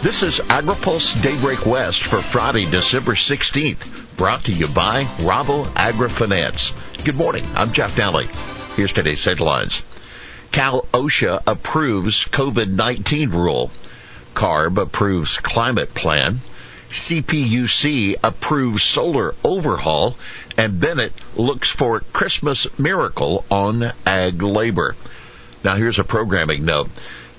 This is AgriPulse Daybreak West for Friday, December 16th, brought to you by Rabo AgriFinance. Good morning. I'm Jeff Nalley. Here's today's headlines. Cal OSHA approves COVID-19 rule. CARB approves climate plan. CPUC approves solar overhaul and Bennet looks for Christmas miracle on ag labor. Now here's a programming note.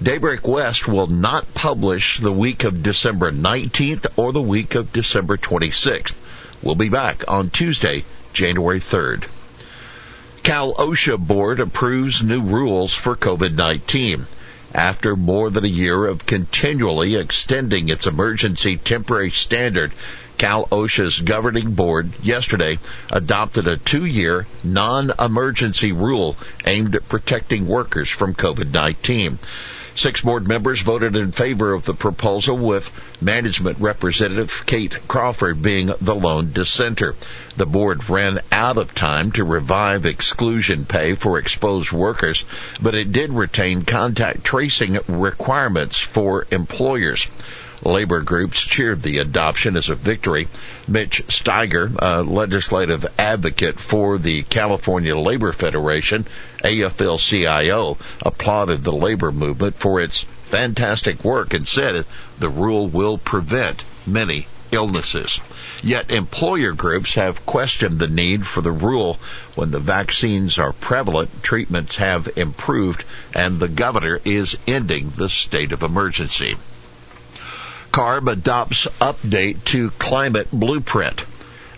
Daybreak West will not publish the week of December 19th or the week of December 26th. We'll be back on Tuesday, January 3rd. Cal OSHA board approves new rules for COVID-19. After more than a year of continually extending its emergency temporary standard, Cal OSHA's governing board yesterday adopted a two-year non-emergency rule aimed at protecting workers from COVID-19. Six board members voted in favor of the proposal with management representative Kate Crawford being the lone dissenter. The board ran out of time to revive exclusion pay for exposed workers, but it did retain contact tracing requirements for employers. Labor groups cheered the adoption as a victory. Mitch Steiger, a legislative advocate for the California Labor Federation, AFL-CIO, applauded the labor movement for its fantastic work and said the rule will prevent many illnesses. Yet employer groups have questioned the need for the rule when the vaccines are prevalent, treatments have improved, and the governor is ending the state of emergency. CARB adopts update to climate blueprint.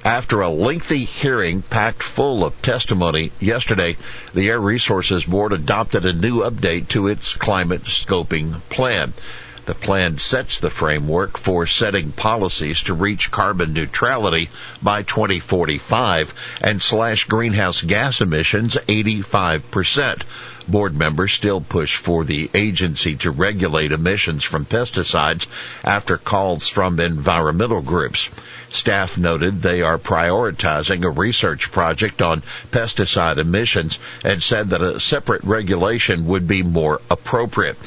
After a lengthy hearing packed full of testimony yesterday, the Air Resources Board adopted a new update to its climate scoping plan. The plan sets the framework for setting policies to reach carbon neutrality by 2045 and slash greenhouse gas emissions 85%. Board members still push for the agency to regulate emissions from pesticides after calls from environmental groups. Staff noted they are prioritizing a research project on pesticide emissions and said that a separate regulation would be more appropriate.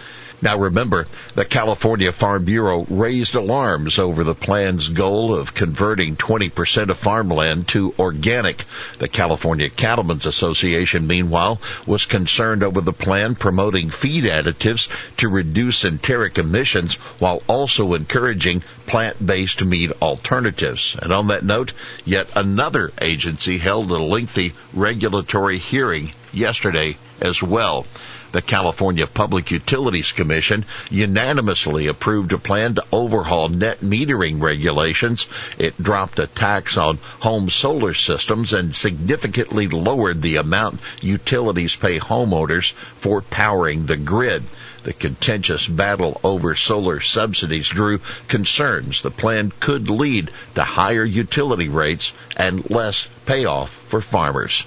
Now remember, the California Farm Bureau raised alarms over the plan's goal of converting 20% of farmland to organic. The California Cattlemen's Association, meanwhile, was concerned over the plan promoting feed additives to reduce enteric emissions while also encouraging plant-based meat alternatives. And on that note, yet another agency held a lengthy regulatory hearing yesterday as well the California Public Utilities Commission unanimously approved a plan to overhaul net metering regulations. It dropped a tax on home solar systems and significantly lowered the amount utilities pay homeowners for powering the grid. The contentious battle over solar subsidies drew concerns the plan could lead to higher utility rates and less payoff for farmers.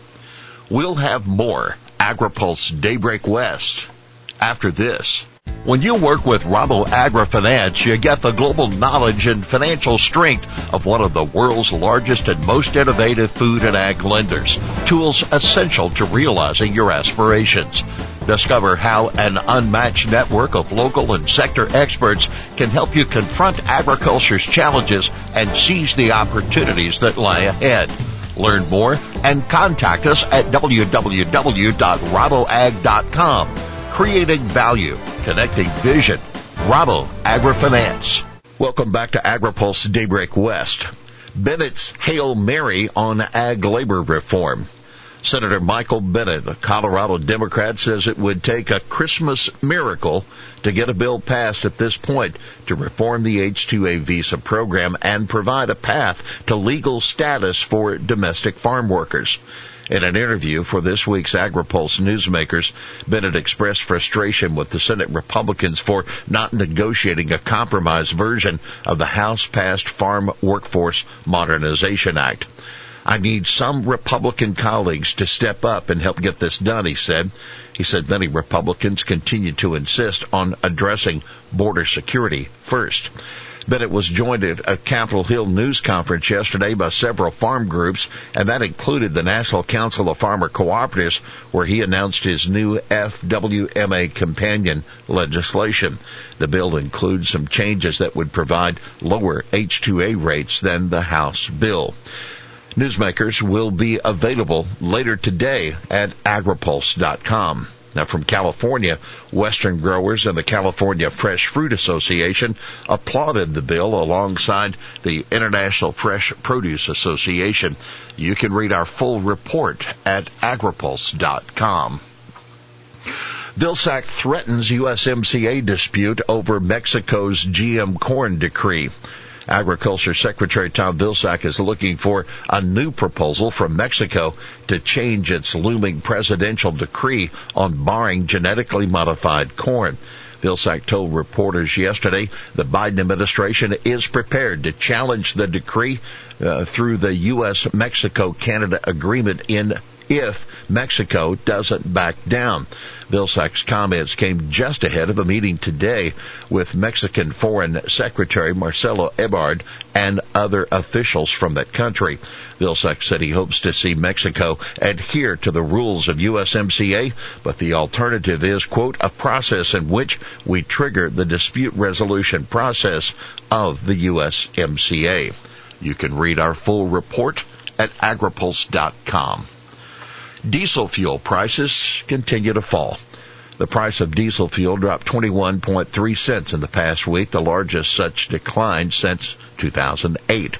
We'll have more AgriPulse Daybreak West after this. When you work with Rabo AgriFinance, you get the global knowledge and financial strength of one of the world's largest and most innovative food and ag lenders. Tools essential to realizing your aspirations. Discover how an unmatched network of local and sector experts can help you confront agriculture's challenges and seize the opportunities that lie ahead. Learn more and contact us at www.raboag.com. Creating value, connecting vision. Rabo AgriFinance. Welcome back to AgriPulse Daybreak West. Bennet's Hail Mary on ag labor reform. Senator Michael Bennet, a Colorado Democrat, says it would take a Christmas miracle to get a bill passed at this point to reform the H-2A visa program and provide a path to legal status for domestic farm workers. In an interview for this week's AgriPulse Newsmakers, Bennet expressed frustration with the Senate Republicans for not negotiating a compromise version of the House-passed Farm Workforce Modernization Act. I need some Republican colleagues to step up and help get this done, he said. He said many Republicans continue to insist on addressing border security first. Bennet was joined at a Capitol Hill news conference yesterday by several farm groups, and that included the National Council of Farmer Cooperatives, where he announced his new FWMA companion legislation. The bill includes some changes that would provide lower H2A rates than the House bill. Newsmakers will be available later today at agripulse.com. Now from California, Western growers and the California Fresh Fruit Association applauded the bill alongside the International Fresh Produce Association. You can read our full report at agripulse.com. Vilsack threatens USMCA dispute over Mexico's GM corn decree. Agriculture Secretary Tom Vilsack is looking for a new proposal from Mexico to change its looming presidential decree on barring genetically modified corn. Vilsack told reporters yesterday the Biden administration is prepared to challenge the decree uh, through the U.S. Mexico Canada agreement in if Mexico doesn't back down. Vilsack's comments came just ahead of a meeting today with Mexican Foreign Secretary Marcelo Ebrard and other officials from that country. Vilsack said he hopes to see Mexico adhere to the rules of USMCA, but the alternative is, quote, a process in which we trigger the dispute resolution process of the USMCA. You can read our full report at agripulse.com. Diesel fuel prices continue to fall. The price of diesel fuel dropped 21.3 cents in the past week, the largest such decline since 2008.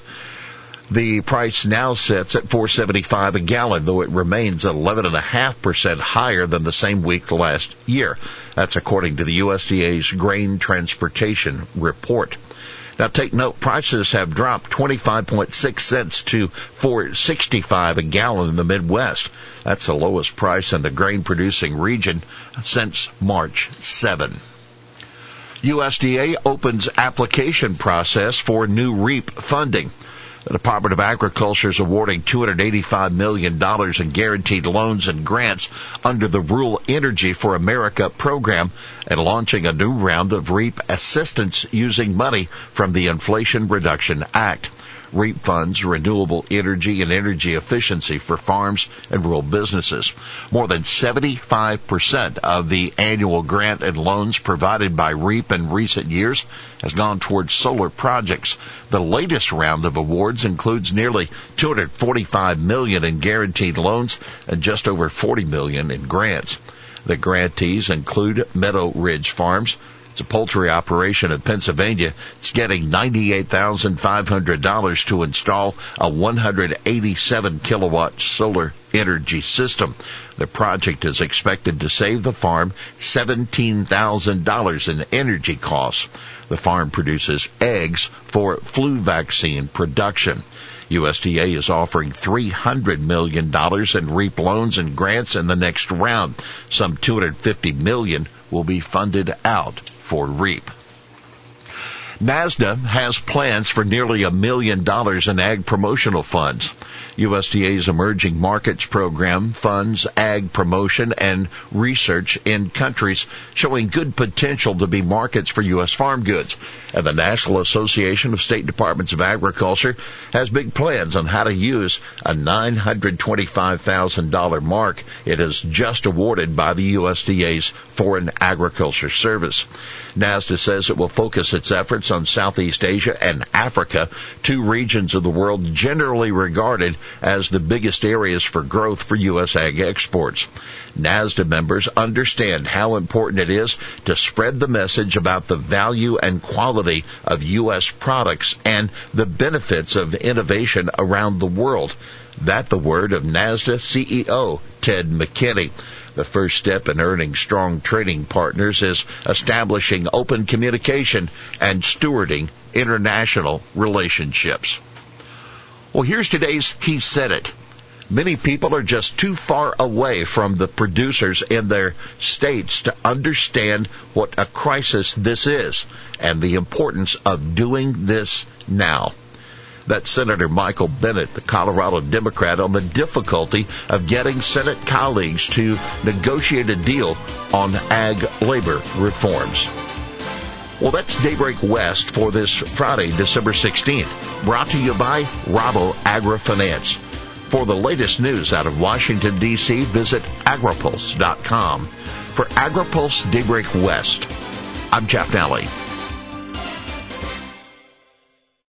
The price now sits at 4.75 a gallon, though it remains 11.5% higher than the same week last year. That's according to the USDA's grain transportation report. Now take note, prices have dropped 25.6 cents to 4.65 a gallon in the Midwest. That's the lowest price in the grain producing region since March 7. USDA opens application process for new REAP funding. The Department of Agriculture is awarding $285 million in guaranteed loans and grants under the Rural Energy for America program and launching a new round of REAP assistance using money from the Inflation Reduction Act. REAP funds renewable energy and energy efficiency for farms and rural businesses. More than 75% of the annual grant and loans provided by REAP in recent years has gone towards solar projects. The latest round of awards includes nearly 245 million in guaranteed loans and just over 40 million in grants. The grantees include Meadow Ridge Farms, it's a poultry operation in Pennsylvania. It's getting $98,500 to install a 187 kilowatt solar energy system. The project is expected to save the farm $17,000 in energy costs. The farm produces eggs for flu vaccine production. USDA is offering $300 million in REAP loans and grants in the next round. Some 250 million will be funded out for REAP. NASDA has plans for nearly a million dollars in ag promotional funds. USDA's Emerging Markets Program funds ag promotion and research in countries showing good potential to be markets for U.S. farm goods. And the National Association of State Departments of Agriculture has big plans on how to use a $925,000 mark it is just awarded by the USDA's Foreign Agriculture Service. NASDA says it will focus its efforts on Southeast Asia and Africa, two regions of the world generally regarded as the biggest areas for growth for U.S. ag exports. NASDA members understand how important it is to spread the message about the value and quality of U.S. products and the benefits of innovation around the world. That the word of NASDA CEO Ted McKinney. The first step in earning strong trading partners is establishing open communication and stewarding international relationships. Well, here's today's He Said It. Many people are just too far away from the producers in their states to understand what a crisis this is and the importance of doing this now. That's Senator Michael Bennet, the Colorado Democrat, on the difficulty of getting Senate colleagues to negotiate a deal on ag labor reforms. Well, that's Daybreak West for this Friday, December 16th. Brought to you by Rabo AgriFinance. For the latest news out of Washington, D.C., visit agripulse.com. For AgriPulse Daybreak West, I'm Jeff Nalley.